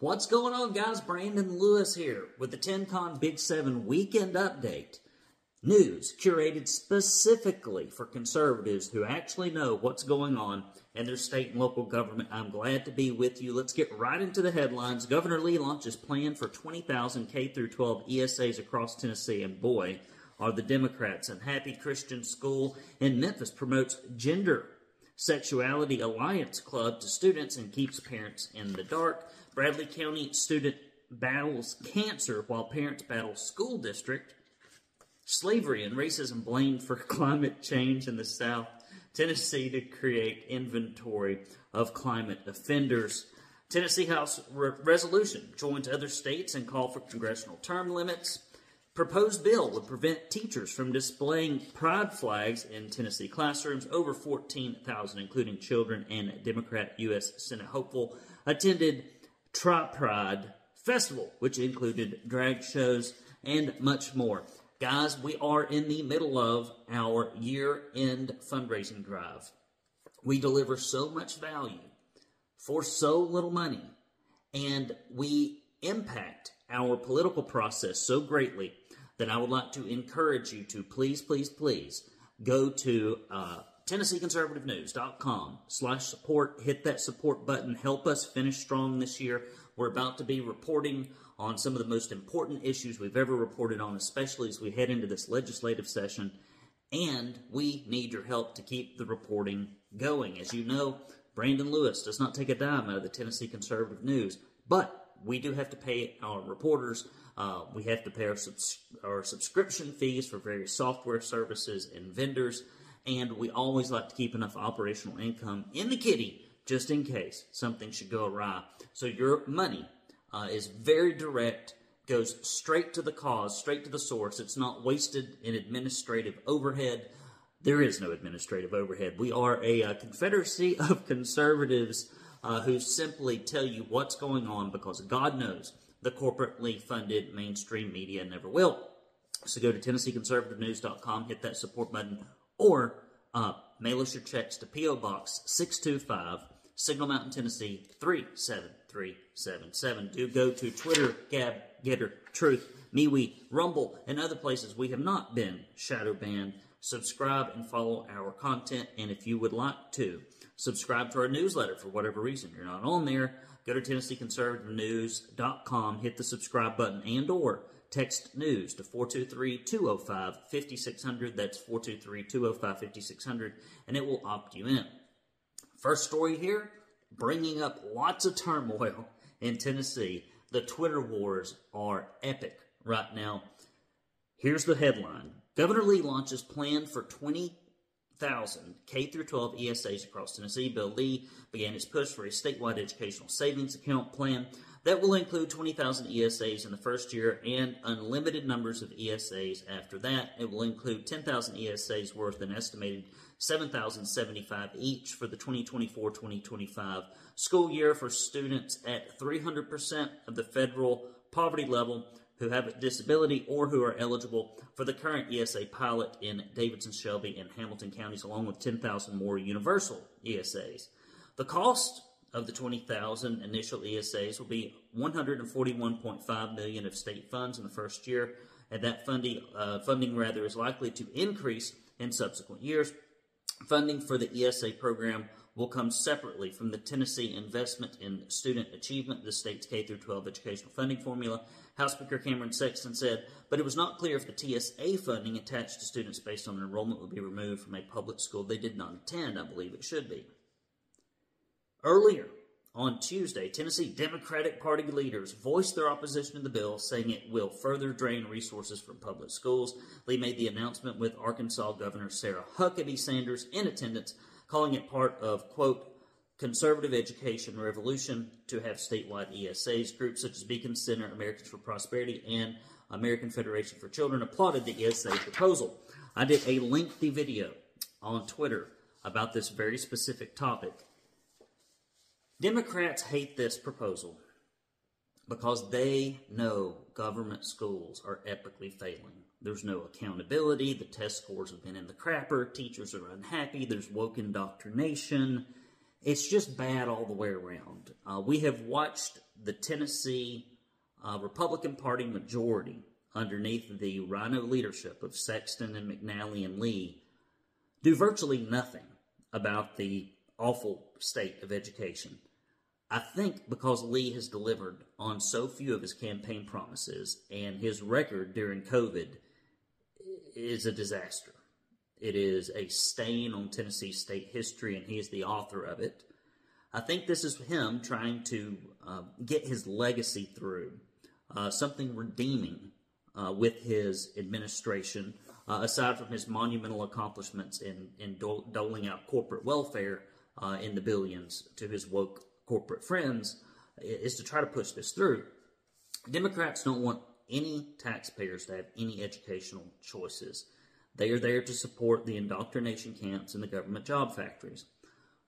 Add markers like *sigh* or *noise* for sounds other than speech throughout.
What's going on, guys? Brandon Lewis here with the TennCon Big 7 weekend update. News curated specifically for conservatives who actually know what's going on in their state and local government. I'm glad to be with you. Let's get right into the headlines. Governor Lee launches plan for 20,000 K through 12 ESAs across Tennessee, and boy, are the Democrats. And Happy Christian School in Memphis promotes gender Sexuality Alliance Club to students and keeps parents in the dark. Bradley County student battles cancer while parents battle school district. Slavery and racism blamed for *laughs* climate change in the South. Tennessee to create inventory of climate offenders. Tennessee House re- resolution joins other states and call for congressional term limits. Proposed bill would prevent teachers from displaying pride flags in Tennessee classrooms. Over 14,000, including children and Democrat U.S. Senate hopeful, attended Tri Pride Festival, which included drag shows and much more. Guys, we are in the middle of our year end fundraising drive. We deliver so much value for so little money, and we impact our political process so greatly that I would like to encourage you to please, please, please go to uh, TennesseeConservativeNews.com slash support. Hit that support button. Help us finish strong this year. We're about to be reporting on some of the most important issues we've ever reported on, especially as we head into this legislative session. And we need your help to keep the reporting going. As you know, Brandon Lewis does not take a dime out of the Tennessee Conservative News, but we do have to pay our reporters uh, we have to pay our, subs- our subscription fees for various software services and vendors, and we always like to keep enough operational income in the kitty just in case something should go awry. So your money uh, is very direct, goes straight to the cause, straight to the source. It's not wasted in administrative overhead. There is no administrative overhead. We are a, a uh, confederacy *laughs* of conservatives uh, who simply tell you what's going on because God knows the corporately funded mainstream media never will. So go to TennesseeConservativeNews.com, hit that support button, or uh, mail us your checks to P.O. Box 625, Signal Mountain, Tennessee 37377. Do go to Twitter, Gab, Gettr, Truth, MeWe, Rumble, and other places we have not been shadow banned. Subscribe and follow our content, and if you would like to, subscribe to our newsletter for whatever reason you're not on there go to TennesseeConservativeNews.com, hit the subscribe button, and or text news to 423-205-5600. That's 423-205-5600, and it will opt you in. First story here, bringing up lots of turmoil in Tennessee. The Twitter wars are epic right now. Here's the headline. Governor Lee launches plan for 20 thousand K through 12 ESAs across Tennessee. Bill Lee began his push for a statewide educational savings account plan that will include 20,000 ESAs in the first year and unlimited numbers of ESAs after that. It will include 10,000 ESAs worth an estimated 7,075 each for the 2024-2025 school year for students at 300% of the federal poverty level who have a disability or who are eligible for the current ESA pilot in Davidson, Shelby, and Hamilton counties, along with 10,000 more universal ESAs. The cost of the 20,000 initial ESAs will be 141.5 million of state funds in the first year, and that funding uh, funding rather is likely to increase in subsequent years. Funding for the ESA program will come separately from the Tennessee Investment in Student Achievement, the state's K through 12 educational funding formula. House Speaker Cameron Sexton said, but it was not clear if the TISA funding attached to students based on enrollment would be removed from a public school they did not attend. I believe it should be. Earlier on Tuesday, Tennessee Democratic Party leaders voiced their opposition to the bill, saying it will further drain resources from public schools. Lee made the announcement with Arkansas Governor Sarah Huckabee Sanders in attendance calling it part of, quote, conservative education revolution to have statewide ESAs. Groups such as Beacon Center, Americans for Prosperity, and American Federation for Children applauded the ESA proposal. I did a lengthy video on Twitter about this very specific topic. Democrats hate this proposal because they know government schools are epically failing. There's no accountability. The test scores have been in the crapper. Teachers are unhappy. There's woke indoctrination. it's just bad all the way around. Uh, we have watched the Tennessee uh, Republican Party majority underneath the rhino leadership of Sexton and McNally and Lee do virtually nothing about the awful state of education. I think because Lee has delivered on so few of his campaign promises and his record during COVID is a disaster. It is a stain on Tennessee state history, and he is the author of it. I think this is him trying to uh, get his legacy through, uh, something redeeming uh, with his administration, uh, aside from his monumental accomplishments in, in doling out corporate welfare uh, in the billions to his woke corporate friends, is to try to push this through. Democrats don't want any taxpayers to have any educational choices. They are there to support the indoctrination camps and the government job factories.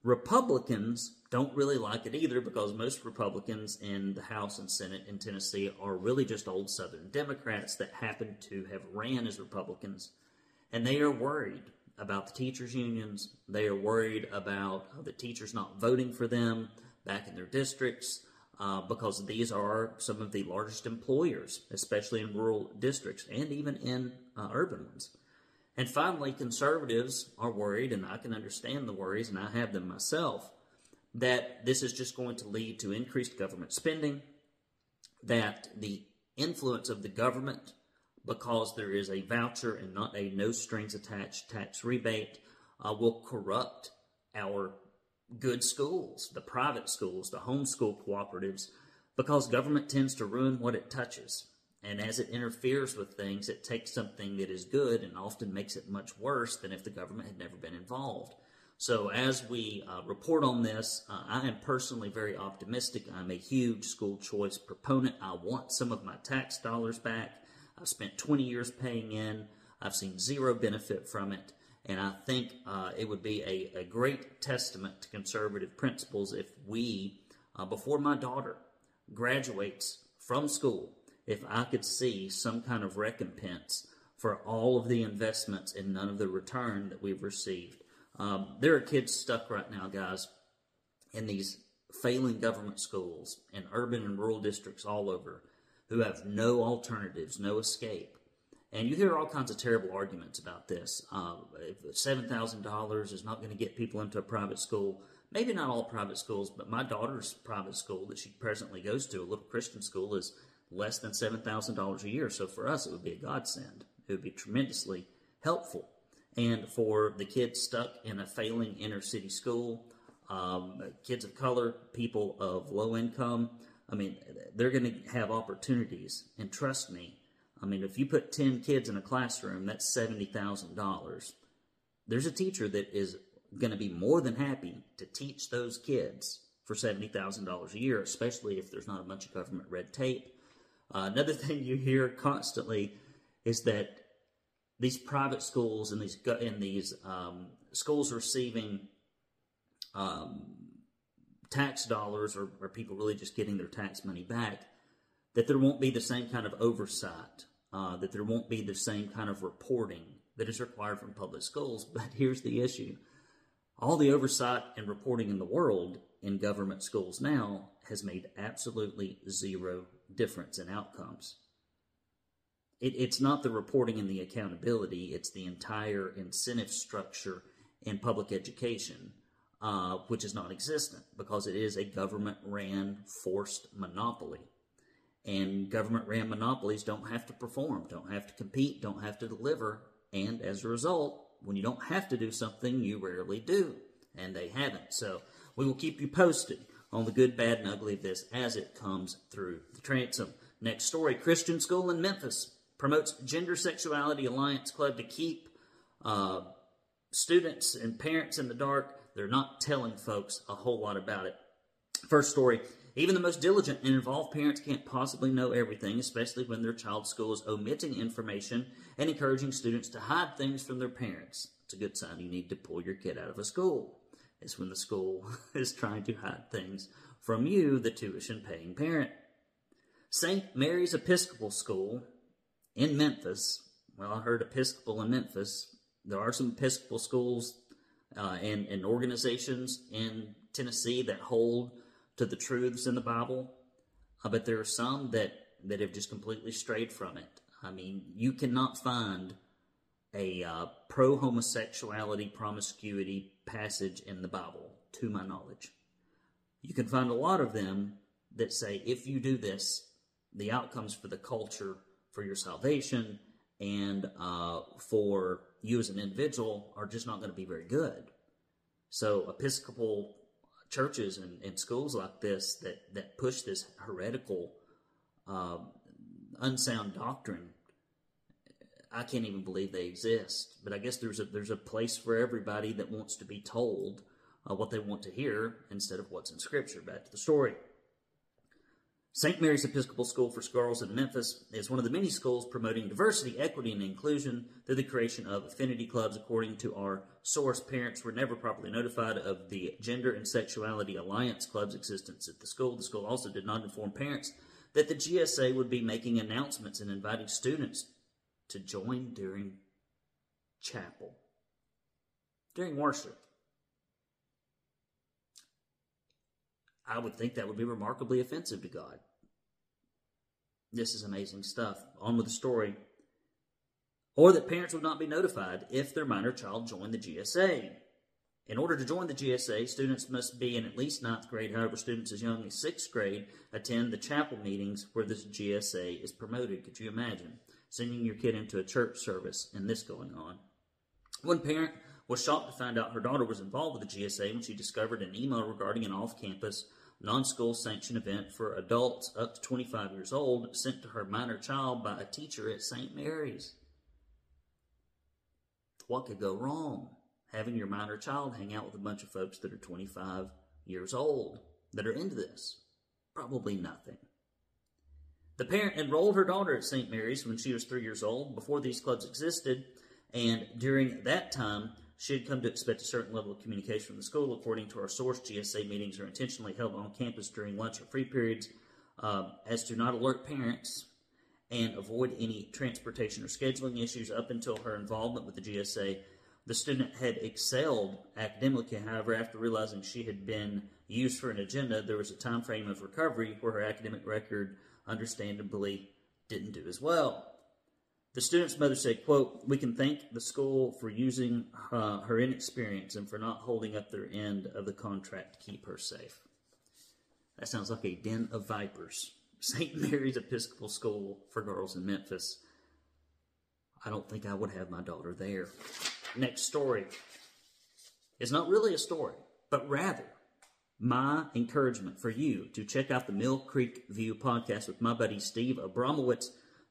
Republicans don't really like it either because most Republicans in the House and Senate in Tennessee are really just old Southern Democrats that happen to have ran as Republicans. And they are worried about the teachers' unions. They are worried about the teachers not voting for them back in their districts uh, because these are some of the largest employers, especially in rural districts and even in uh, urban ones. And finally, conservatives are worried, and I can understand the worries, and I have them myself, that this is just going to lead to increased government spending, that the influence of the government, because there is a voucher and not a no strings attached tax rebate, uh, will corrupt our good schools, the private schools, the homeschool cooperatives, because government tends to ruin what it touches. And as it interferes with things, it takes something that is good and often makes it much worse than if the government had never been involved. So, as we uh, report on this, uh, I am personally very optimistic. I'm a huge school choice proponent. I want some of my tax dollars back. I've spent 20 years paying in, I've seen zero benefit from it. And I think uh, it would be a, a, great testament to conservative principles if we, uh, before my daughter graduates from school, if I could see some kind of recompense for all of the investments and none of the return that we've received. Um, there are kids stuck right now, guys, in these failing government schools in urban and rural districts all over who have no alternatives, no escape. And you hear all kinds of terrible arguments about this. Uh, $7,000 is not going to get people into a private school. Maybe not all private schools, but my daughter's private school that she presently goes to, a little Christian school, is less than $7,000 a year. So for us, it would be a godsend. It would be tremendously helpful. And for the kids stuck in a failing inner city school, um, kids of color, people of low income, I mean, they're going to have opportunities. And trust me, I mean, if you put 10 kids in a classroom, that's $70,000. There's a teacher that is going to be more than happy to teach those kids for $70,000 a year, especially if there's not a bunch of government red tape uh, another *laughs* thing you hear constantly is that these private schools and these in these um, schools receiving um, tax dollars or, or, people really just getting their tax money back, that there won't be the same kind of oversight, uh, that there won't be the same kind of reporting that is required from public schools. *laughs* But here's the issue all the oversight and reporting in the world in government schools now has made absolutely zero difference in outcomes. It, it's not the reporting and the accountability, it's the entire incentive structure in public education, uh, which is non existent because it is a government ran forced monopoly. And government ran monopolies don't have to perform, don't have to compete, don't have to deliver. And as a result, when you don't have to do something, you rarely do. And they haven't. So we will keep you posted on the good, bad, and ugly of this as it comes through the transom. Next story Christian school in Memphis promotes Gender Sexuality Alliance Club to keep uh, students and parents in the dark. They're not telling folks a whole lot about it. First story even the most diligent and involved parents can't possibly know everything, especially when their child's school is omitting information and encouraging students to hide things from their parents. It's a good sign you need to pull your kid out of a school It's when the school *laughs* is trying to hide things from you, the tuition paying parent. St. Mary's Episcopal School in Memphis. Well, I heard Episcopal in Memphis. There are some Episcopal schools uh, and, and organizations in Tennessee that hold to the truths in the Bible, uh, but there are some that, that have just completely strayed from it. I mean, you cannot find a uh, pro homosexuality promiscuity passage in the Bible, to my knowledge. You can find a lot of them that say if you do this, the outcomes for the culture, for your salvation, and uh, for you as an individual are just not going to be very good. So Episcopal churches and, and schools like this that, that push this heretical, uh, unsound doctrine, I can't even believe they exist. But I guess there's a there's a place for everybody that wants to be told uh, what they want to hear instead of what's in Scripture. Back to the story. St. Mary's Episcopal School for Girls in Memphis is one of the many schools promoting diversity, equity, and inclusion through the creation of affinity clubs. According to our source, parents were never properly notified of the Gender and Sexuality Alliance Club's existence at the school. The school also did not inform parents that the GSA would be making announcements and inviting students to join during chapel, during worship. I would think that would be remarkably offensive to God. This is amazing stuff. On with the story. Or that parents would not be notified if their minor child joined the GSA. In order to join the GSA, students must be in at least ninth grade. However, students as young as sixth grade attend the chapel meetings where this GSA is promoted. Could you imagine sending your kid into a church service and this going on? One parent was shocked to find out her daughter was involved with the GSA when she discovered an email regarding an off campus non school sanctioned event for adults up to 25 years old sent to her minor child by a teacher at St. Mary's. What could go wrong? Having your minor child hang out with a bunch of folks that are 25 years old that are into this? Probably nothing. The parent enrolled her daughter at St. Mary's when she was three years old, before these clubs existed, and during that time, she had come to expect a certain level of communication from the school. According to our source, GSA meetings are intentionally held on campus during lunch or free periods uh, as to not alert parents and avoid any transportation or scheduling issues up until her involvement with the GSA. The student had excelled academically, however, after realizing she had been used for an agenda, there was a time frame of recovery where her academic record understandably didn't do as well. The student's mother said, quote, we can thank the school for using uh, her inexperience and for not holding up their end of the contract to keep her safe. That sounds like a den of vipers. *laughs* St. Mary's Episcopal School for Girls in Memphis. I don't think I would have my daughter there. Next story is not really a story, but rather my encouragement for you to check out the Mill Creek View podcast with my buddy Steve Abramowitz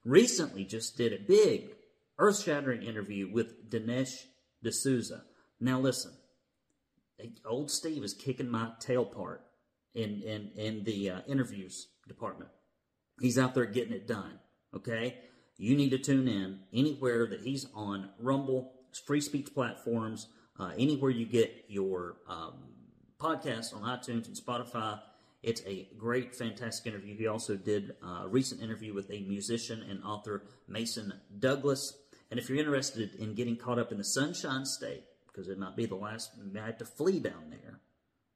recently just did a big, earth shattering interview with Dinesh D'Souza. Now, listen, old Steve is kicking my tail part in, in, in the uh, interviews department. He's out there getting it done, okay? You need to tune in anywhere that he's on Rumble, free speech platforms, uh, anywhere you get your um, podcasts on iTunes and Spotify. It's a great, fantastic interview. He also did a recent interview with a musician and author, Mason Douglas. And if you're interested in getting caught up in the Sunshine State, because it might be the last, you might have to flee down there.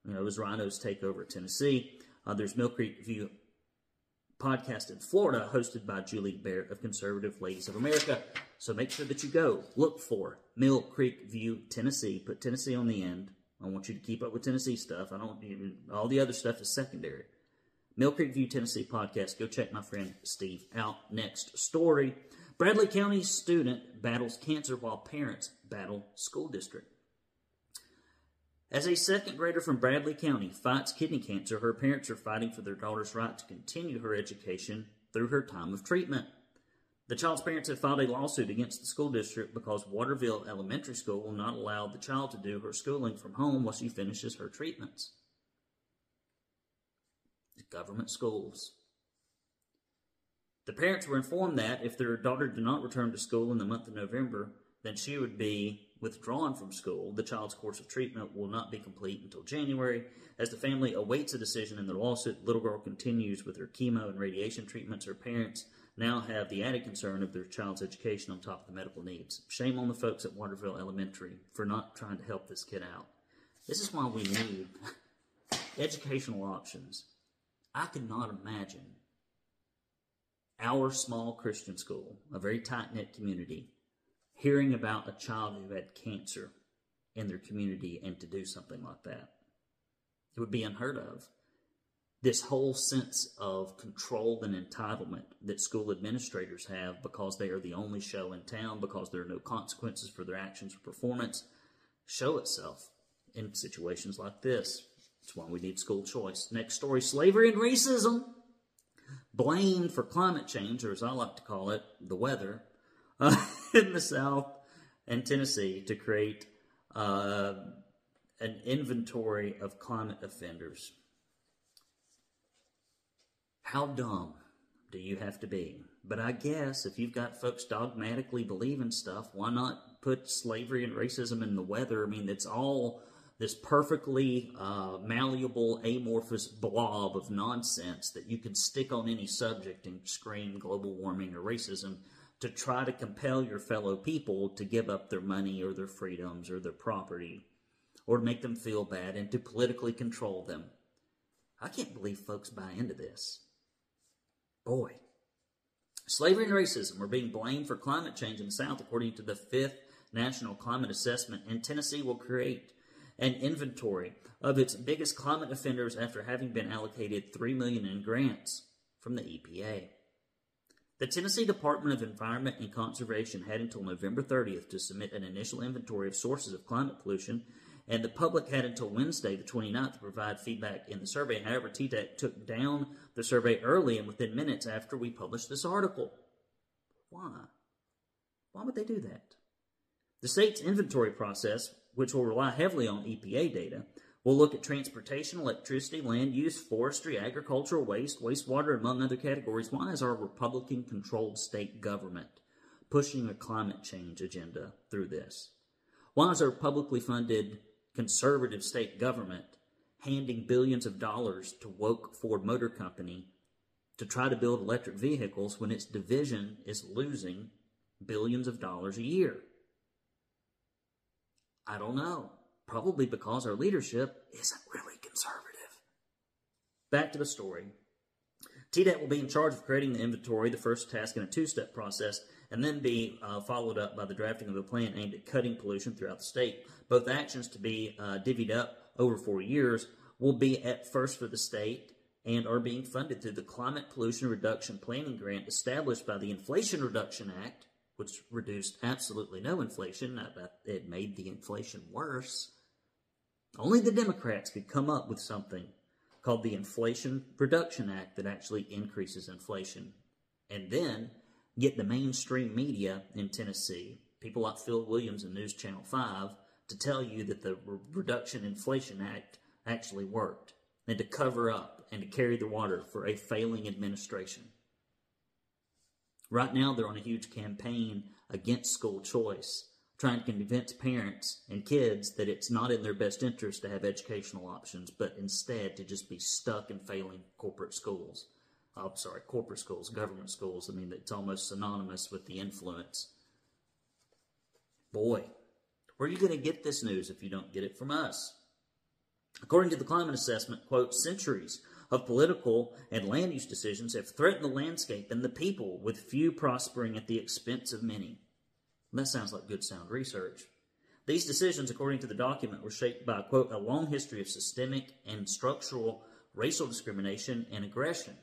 You know, as rhinos take over Tennessee. Uh, there's Mill Creek View podcast in Florida, hosted by Julie Barrett of Conservative Ladies of America. So make sure that you go look for Mill Creek View, Tennessee. Put Tennessee on the end. I want you to keep up with Tennessee stuff. I don't even, all the other stuff is secondary. Mill Creek View Tennessee podcast. Go check my friend Steve out. Next story. Bradley County student battles cancer while parents battle school district. As a second grader from Bradley County fights kidney cancer, her parents are fighting for their daughter's right to continue her education through her time of treatment. The child's parents have filed a lawsuit against the school district because Waterville Elementary School will not allow the child to do her schooling from home while she finishes her treatments. The government schools. The parents were informed that if their daughter did not return to school in the month of November, then she would be withdrawn from school. The child's course of treatment will not be complete until January. As the family awaits a decision in their lawsuit, the little girl continues with her chemo and radiation treatments. Her parents now have the added concern of their child's education on top of the medical needs. Shame on the folks at Waterville Elementary for not trying to help this kid out. This is why we need *laughs* educational options. I could not imagine our small Christian school, a very tight knit community, hearing about a child who had cancer in their community and to do something like that. It would be unheard of. This whole sense of control and entitlement that school administrators have because they are the only show in town, because there are no consequences for their actions or performance, show itself in situations like this. That's why we need school choice. Next story slavery and racism. Blamed for climate change, or as I like to call it, the weather, uh, *laughs* in the South and Tennessee to create uh, an inventory of climate offenders. How dumb do you have to be? But I guess if you've got folks dogmatically believing stuff, why not put slavery and racism in the weather? I mean, it's all this perfectly uh, malleable, amorphous blob of nonsense that you can stick on any subject and scream global warming or racism to try to compel your fellow people to give up their money or their freedoms or their property or to make them feel bad and to politically control them. I can't believe folks buy into this. Boy. Slavery and racism are being blamed for climate change in the South, according to the fifth National Climate Assessment, and Tennessee will create an inventory of its biggest climate offenders after having been allocated 3 million in grants from the EPA. The Tennessee Department of Environment and Conservation had until November 30th to submit an initial inventory of sources of climate pollution, and the public had until Wednesday, the 29th, to provide feedback in the survey. However, TDEC took down the survey early and within minutes after we published this article. Why? Why would they do that? The state's inventory process, which will rely heavily on EPA data, We'll look at transportation, electricity, land use, forestry, agricultural waste, wastewater, among other categories. Why is our Republican controlled state government pushing a climate change agenda through this? Why is our publicly funded conservative state government handing billions of dollars to woke Ford Motor Company to try to build electric vehicles when its division is losing billions of dollars a year? I don't know. Probably because our leadership isn't really conservative. Back to the story. TDEC will be in charge of creating the inventory, the first task in a two step process, and then be uh, followed up by the drafting of a plan aimed at cutting pollution throughout the state. Both actions to be uh, divvied up over four years will be at first for the state and are being funded through the Climate Pollution Reduction Planning Grant established by the Inflation Reduction Act, which reduced absolutely no inflation. It made the inflation worse. Only the Democrats could come up with something called the Inflation Reduction Act that actually increases inflation. And then get the mainstream media in Tennessee, people like Phil Williams and News Channel 5, to tell you that the Reduction Inflation Act actually worked and to cover up and to carry the water for a failing administration. Right now, they're on a huge campaign against school choice trying to convince parents and kids that it's not in their best interest to have educational options, but instead to just be stuck in failing corporate schools. Oh, I'm oh, sorry, corporate schools, government schools. I mean, it's almost synonymous with the influence. Boy, where are you going to get this news if you don't get it from us? According to the climate assessment, quote, centuries of political and land use decisions have threatened the landscape and the people, with few prospering at the expense of many. That sounds like good sound research. These decisions, according to the document, were shaped by, quote, a long history of systemic and structural racial discrimination and aggression.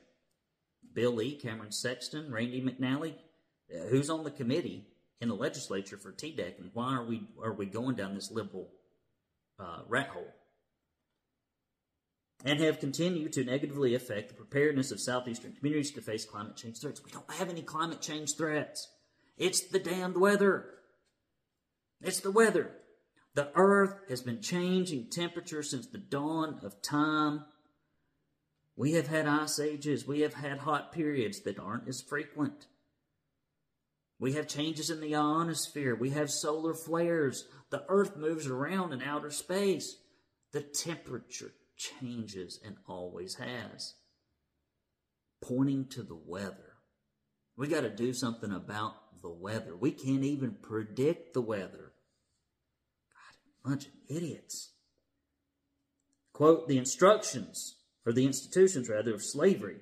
Bill Lee, Cameron Sexton, Randy McNally, uh, who's on the committee in the legislature for TDEC, and why are we are we going down this liberal uh, rat hole? And have continued to negatively affect the preparedness of southeastern communities to face climate change threats. We don't have any climate change threats. It's the damned weather. It's the weather. The earth has been changing temperature since the dawn of time. We have had ice ages. We have had hot periods that aren't as frequent. We have changes in the ionosphere. We have solar flares. The earth moves around in outer space. The temperature changes and always has. Pointing to the weather. We got to do something about the weather. We can't even predict the weather. God, bunch of idiots. quote, the instructions, or the institutions rather, of slavery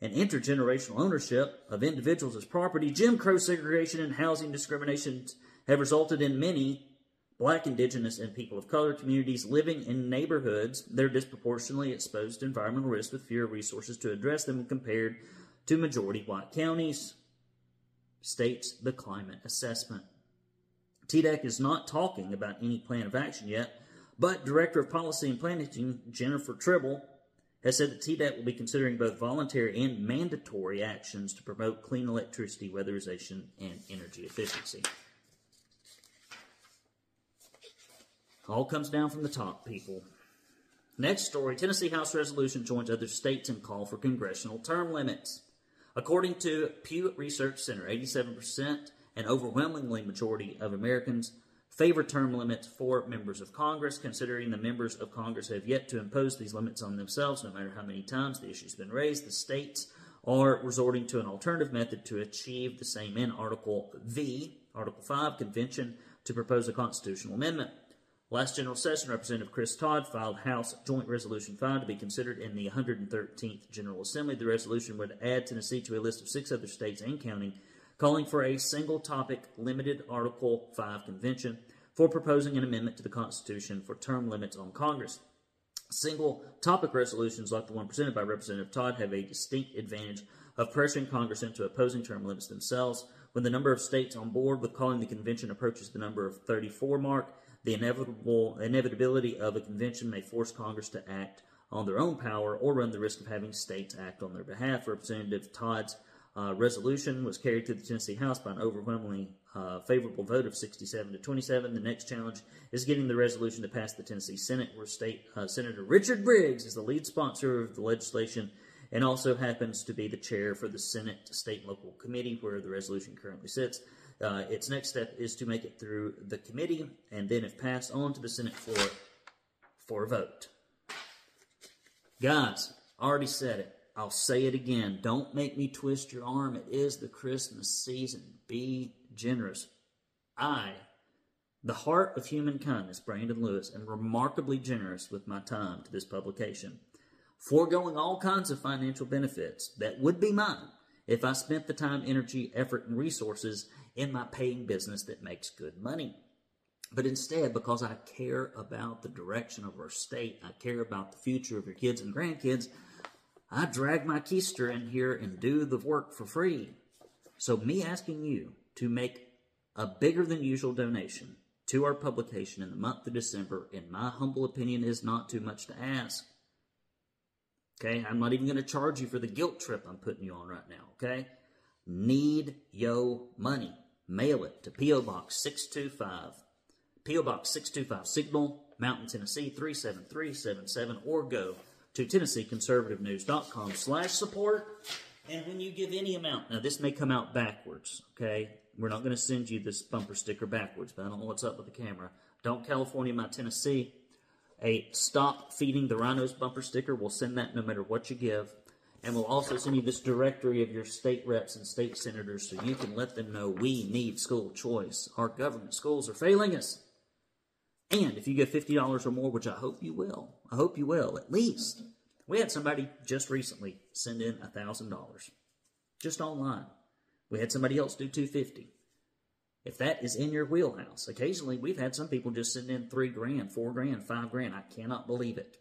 and intergenerational ownership of individuals as property, Jim Crow segregation and housing discrimination have resulted in many black, indigenous, and people of color communities living in neighborhoods. That are disproportionately exposed to environmental risks with fewer resources to address them compared to majority white counties, states the climate assessment. TDEC is not talking about any plan of action yet, but Director of Policy and Planning Jennifer Tribble has said that TDEC will be considering both voluntary and mandatory actions to promote clean electricity, weatherization, and energy efficiency. All comes down from the top, people. Next story Tennessee House resolution joins other states in call for congressional term limits. According to Pew Research Center, 87% and overwhelmingly majority of Americans favor term limits for members of Congress, considering the members of Congress have yet to impose these limits on themselves, no matter how many times the issue's been raised. The states are resorting to an alternative method to achieve the same in Article V, Article 5 Convention, to propose a constitutional amendment. Last general session, Representative Chris Todd filed House Joint Resolution 5 to be considered in the 113th General Assembly. The resolution would add Tennessee to a list of six other states and counting calling for a single topic limited Article 5 convention for proposing an amendment to the Constitution for term limits on Congress. Single topic resolutions like the one presented by Representative Todd have a distinct advantage of pressuring Congress into opposing term limits themselves. When the number of states on board with calling the convention approaches the number of 34 mark, the inevitable inevitability of a convention may force Congress to act on their own power or run the risk of having states act on their behalf. Representative Todd's uh, resolution was carried to the Tennessee House by an overwhelmingly uh, favorable vote of 67 to 27. The next challenge is getting the resolution to pass the Tennessee Senate, where State uh, Senator Richard Briggs is the lead sponsor of the legislation and also happens to be the chair for the Senate State and Local Committee, where the resolution currently sits. Uh, its next step is to make it through the committee and then, if passed, on to the Senate floor for a vote. Guys, already said it. I'll say it again. Don't make me twist your arm. It is the Christmas season. Be generous. I, the heart of human kindness, Brandon Lewis, am remarkably generous with my time to this publication, foregoing all kinds of financial benefits that would be mine if I spent the time, energy, effort, and resources in my paying business that makes good money. But instead, because I care about the direction of our state, I care about the future of your kids and grandkids, I drag my keister in here and do the work for free. So, me asking you to make a bigger than usual donation to our publication in the month of December, in my humble opinion, is not too much to ask. Okay, I'm not even going to charge you for the guilt trip I'm putting you on right now. Okay, need yo money. Mail it to P.O. Box 625, P.O. Box 625, Signal, Mountain, Tennessee 37377, or go to TennesseeConservativeNews.com slash support. And when you give any amount, now this may come out backwards, okay? We're not going to send you this bumper sticker backwards, but I don't know what's up with the camera. Don't California my Tennessee. A stop feeding the rhinos bumper sticker. We'll send that no matter what you give. And we'll also send you this directory of your state reps and state senators so you can let them know we need school choice. Our government schools are failing us. And if you give $50 or more, which I hope you will, I hope you will, at least. We had somebody just recently send in a $1,000 just online. We had somebody else do 250 If that is in your wheelhouse, occasionally we've had some people just send in three grand, four grand, five grand. I cannot believe it.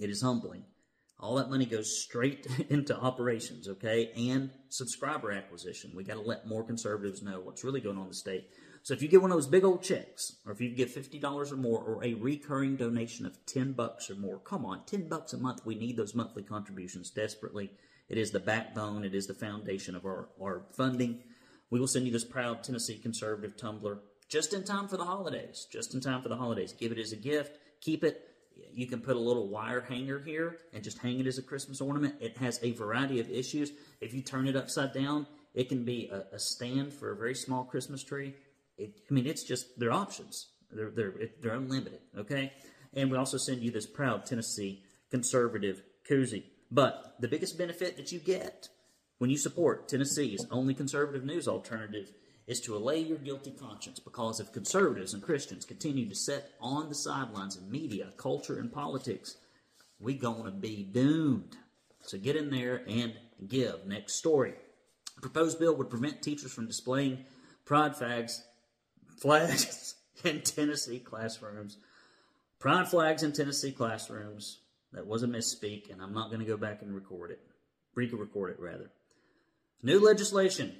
It is humbling. All that money goes straight *laughs* into operations, okay, and subscriber acquisition. We got to let more conservatives know what's really going on in the state. So if you get one of those big old checks, or if you give $50 or more, or a recurring donation of 10 bucks or more, come on, 10 bucks a month. We need those monthly contributions desperately. It is the backbone, it is the foundation of our, our funding. We will send you this proud Tennessee conservative tumbler just in time for the holidays. Just in time for the holidays. Give it as a gift. Keep it. You can put a little wire hanger here and just hang it as a Christmas ornament. It has a variety of issues. If you turn it upside down, it can be a, a stand for a very small Christmas tree it, I mean, it's just their options. They're they're they're unlimited. Okay, and we also send you this proud Tennessee conservative koozie. But the biggest benefit that you get when you support Tennessee's only conservative news alternative is to allay your guilty conscience because if conservatives and Christians continue to sit on the sidelines in media, culture, and politics, we're gonna be doomed. So get in there and give. Next story. proposed bill would prevent teachers from displaying pride flags, flags *laughs* in Tennessee classrooms. Pride flags in Tennessee classrooms. That was a misspeak, and I'm not going to go back and record it. Re-record it rather. New legislation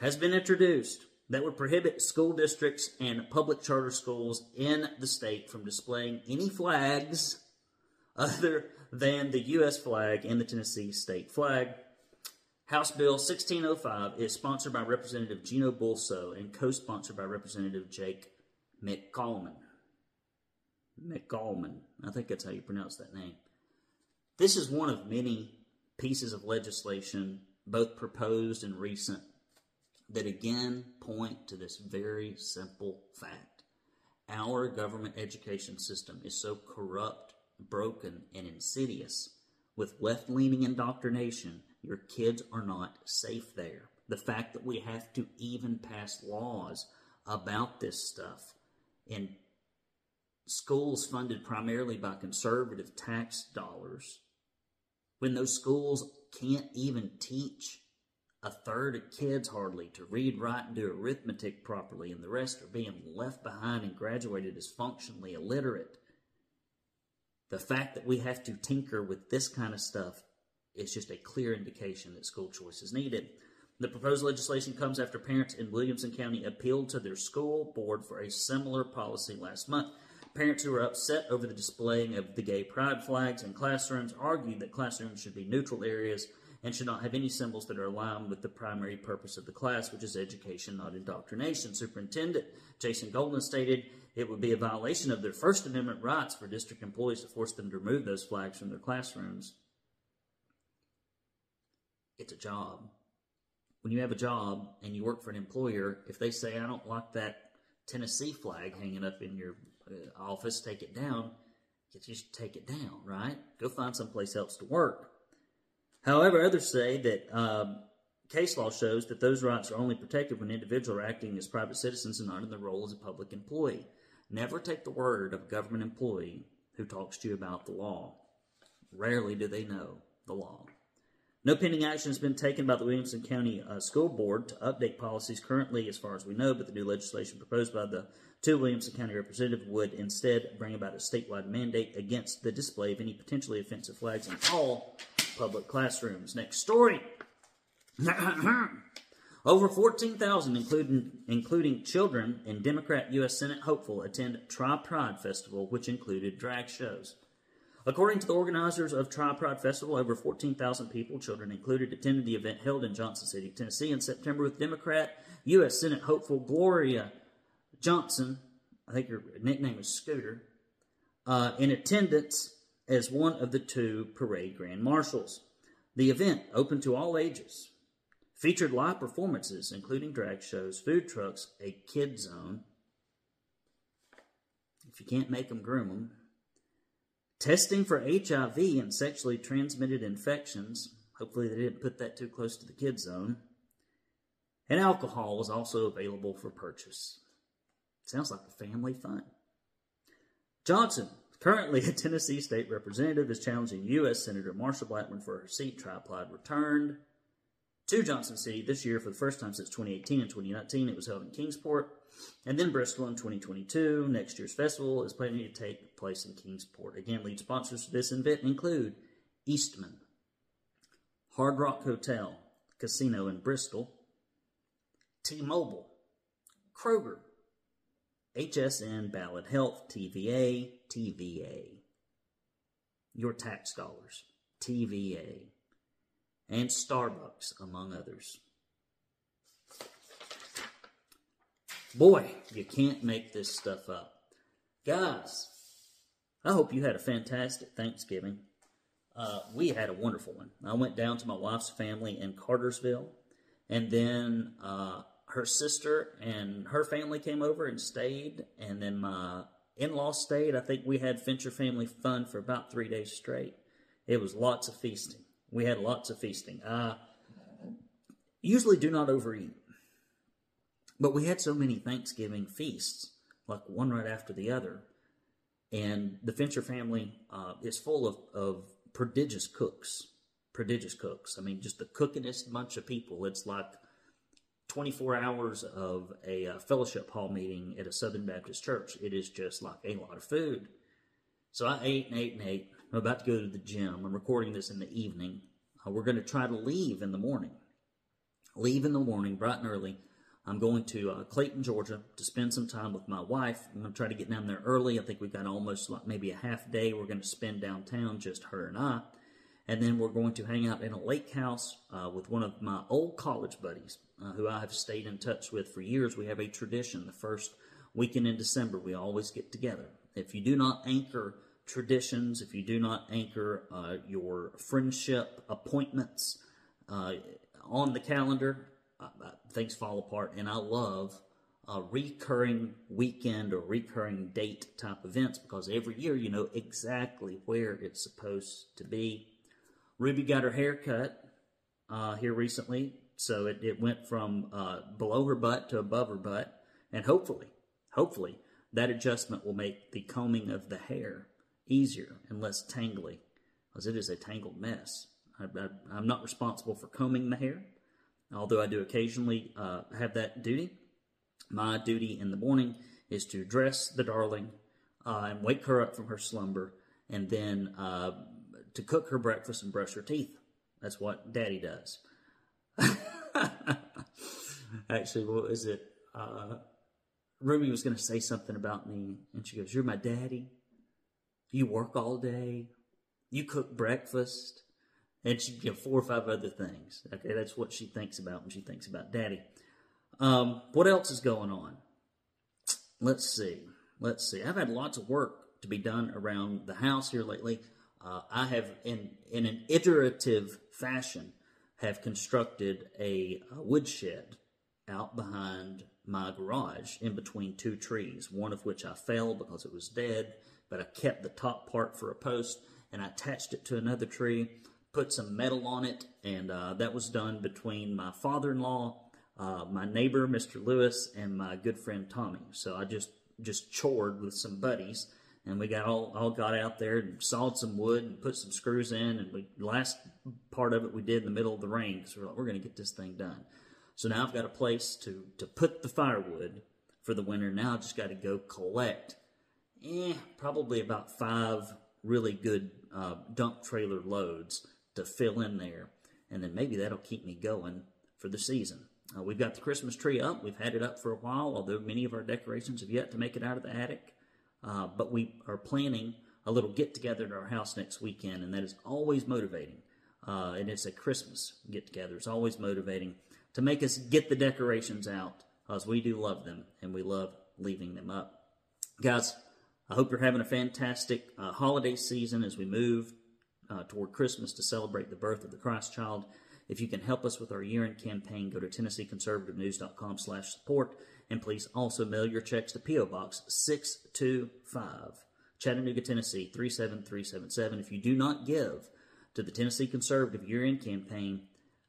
has been introduced that would prohibit school districts and public charter schools in the state from displaying any flags *laughs* other than the U.S. flag and the Tennessee state flag. House Bill 1605 is sponsored by Representative Gino Bulso and co sponsored by Representative Jake McCalmon. McCalmon. I think that's how you pronounce that name. This is one of many pieces of legislation, both proposed and recent, that again point to this very simple fact. Our government education system is so corrupt, broken, and insidious with left leaning indoctrination, your kids are not safe there. The fact that we have to even pass laws about this stuff in schools funded primarily by conservative tax dollars, when those schools can't even teach a third of kids hardly to read, write, and do arithmetic properly, and the rest are being left behind and graduated as functionally illiterate. The fact that we have to tinker with this kind of stuff is just a clear indication that school choice is needed. The proposed legislation comes after parents in Williamson County appealed to their school board for a similar policy last month. Parents who were upset over the displaying of the gay pride flags in classrooms argued that classrooms should be neutral areas and should not have any symbols that are aligned with the primary purpose of the class, which is education, not indoctrination. Superintendent Jason Golden stated it would be a violation of their First Amendment rights for district employees to force them to remove those flags from their classrooms. It's a job. When you have a job and you work for an employer, if they say, I don't like that Tennessee flag hanging up in your uh, office, take it down, you just take it down, right? Go find someplace else to work. However, others say that um, case law shows that those rights are only protected when individuals are acting as private citizens and not in the role as a public employee. Never take the word of a government employee who talks to you about the law. Rarely do they know the law. No pending action has been taken by the Williamson County uh, School Board to update policies currently, as far as we know, but the new legislation proposed by the two Williamson County representatives would instead bring about a statewide mandate against the display of any potentially offensive flags in all public classrooms. Next story. *clears throat* Over 14,000, including, including children and Democrat U.S. Senate hopeful, attend Tri Pride Festival, which included drag shows. According to the organizers of Tri Pride Festival, over 14,000 people, children included, attended the event held in Johnson City, Tennessee in September with Democrat U.S. Senate hopeful Gloria Johnson, I think her nickname is Scooter, uh, in attendance as one of the two parade grand marshals. The event, open to all ages, featured live performances, including drag shows, food trucks, a kid zone. If you can't make them, groom them. Testing for HIV and sexually transmitted infections. Hopefully, they didn't put that too close to the kid zone. And alcohol was also available for purchase. Sounds like a family fun. Johnson Currently, a Tennessee state representative is challenging U.S. Senator Marsha Blackburn for her seat. Tri Pride returned to Johnson City this year for the first time since 2018 and 2019. It was held in Kingsport and then Bristol in 2022. Next year's festival is planning to take place in Kingsport. Again, lead sponsors for this event include Eastman, Hard Rock Hotel, Casino in Bristol, T Mobile, Kroger, HSN, Ballad Health, TVA, TVA. Your tax dollars, TVA. And Starbucks, among others. Boy, you can't make this stuff up. Guys, I hope you had a fantastic Thanksgiving. Uh, we had a wonderful one. I went down to my wife's family in Cartersville, and then uh, her sister and her family came over and stayed, and then my in-laws stayed. I think we had Fincher family fun for about three days straight. It was lots of feasting. We had lots of feasting. I usually do not overeat, but we had so many Thanksgiving feasts, like one right after the other, And the Fincher family uh, is full of, of prodigious cooks. Prodigious cooks. I mean, just the cookingest bunch of people. It's like 24 hours of a uh, fellowship hall meeting at a Southern Baptist church. It is just like a lot of food. So I ate and ate and ate. I'm about to go to the gym. I'm recording this in the evening. Uh, we're going to try to leave in the morning. Leave in the morning, bright and early. I'm going to uh, Clayton, Georgia to spend some time with my wife. I'm going to try to get down there early. I think we've got almost like maybe a half day we're going to spend downtown, just her and I. And then we're going to hang out in a lake house uh, with one of my old college buddies uh, who I have stayed in touch with for years. We have a tradition. The first weekend in December, we always get together. If you do not anchor traditions, if you do not anchor uh, your friendship appointments uh, on the calendar, things fall apart. And I love uh, recurring weekend or recurring date type events because every year you know exactly where it's supposed to be. Ruby got her hair cut uh, here recently, so it, it went from uh, below her butt to above her butt, and hopefully, hopefully, that adjustment will make the combing of the hair easier and less tangly, because it is a tangled mess. I, am not responsible for combing the hair although I do occasionally uh, have that duty. My duty in the morning is to dress the darling uh, and wake her up from her slumber, and then uh, to cook her breakfast and brush her teeth. That's what Daddy does. *laughs* Actually, what is it? Uh, Ruby was going to say something about me, and she goes, "You're my daddy. You work all day. You cook breakfast." And she you know, four or five other things. Okay, that's what she thinks about when she thinks about daddy. Um, what else is going on? Let's see. Let's see. I've had lots of work to be done around the house here lately. Uh, I have, in in an iterative fashion, have constructed a, a woodshed out behind my garage in between two trees. One of which I fell because it was dead, but I kept the top part for a post and I attached it to another tree put some metal on it, and uh, that was done between my father-in-law, uh, my neighbor, Mr. Lewis, and my good friend Tommy. So I just just chored with some buddies, and we got all all got out there and sawed some wood and put some screws in, and we last part of it we did in the middle of the rain because we're like, we're going to get this thing done. So now I've got a place to to put the firewood for the winter. Now I just got to go collect, eh, probably about five really good uh, dump trailer loads to fill in there. And then maybe that'll keep me going for the season. Uh, we've got the Christmas tree up. We've had it up for a while, although many of our decorations have yet to make it out of the attic. Uh, but we are planning a little get together at our house next weekend, and that is always motivating. Uh, and it's a Christmas get together. It's always motivating to make us get the decorations out because we do love them and we love leaving them up. Guys, I hope you're having a fantastic uh, holiday season as we move uh, toward Christmas to celebrate the birth of the Christ child. If you can help us with our year-end campaign, go to TennesseeConservativeNews.com slash support, and please also mail your checks to P.O. Box 625, Chattanooga, Tennessee 37377. If you do not give to the Tennessee Conservative year-end campaign,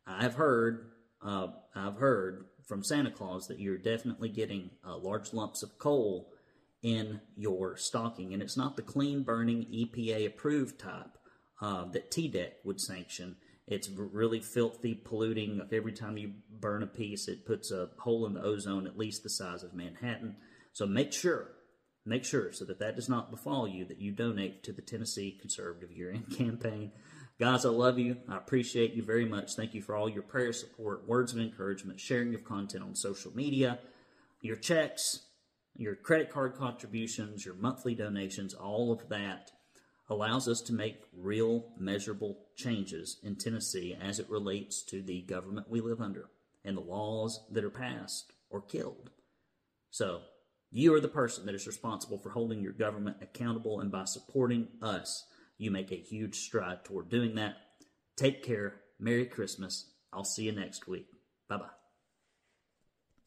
I've heard, uh, I've heard from Santa Claus that you're definitely getting uh, large lumps of coal in your stocking, and it's not the clean burning EPA approved type uh, that TDEC would sanction. It's really filthy, polluting. Every time you burn a piece, it puts a hole in the ozone at least the size of Manhattan. So make sure, make sure so that that does not befall you that you donate to the Tennessee Conservative Year-End *laughs* Campaign. Guys, I love you. I appreciate you very much. Thank you for all your prayer support, words of encouragement, sharing of content on social media, your checks, your credit card contributions, your monthly donations, all of that allows us to make real measurable changes in Tennessee as it relates to the government we live under and the laws that are passed or killed. So, you are the person that is responsible for holding your government accountable, and by supporting us, you make a huge stride toward doing that. Take care. Merry Christmas. I'll see you next week. Bye bye.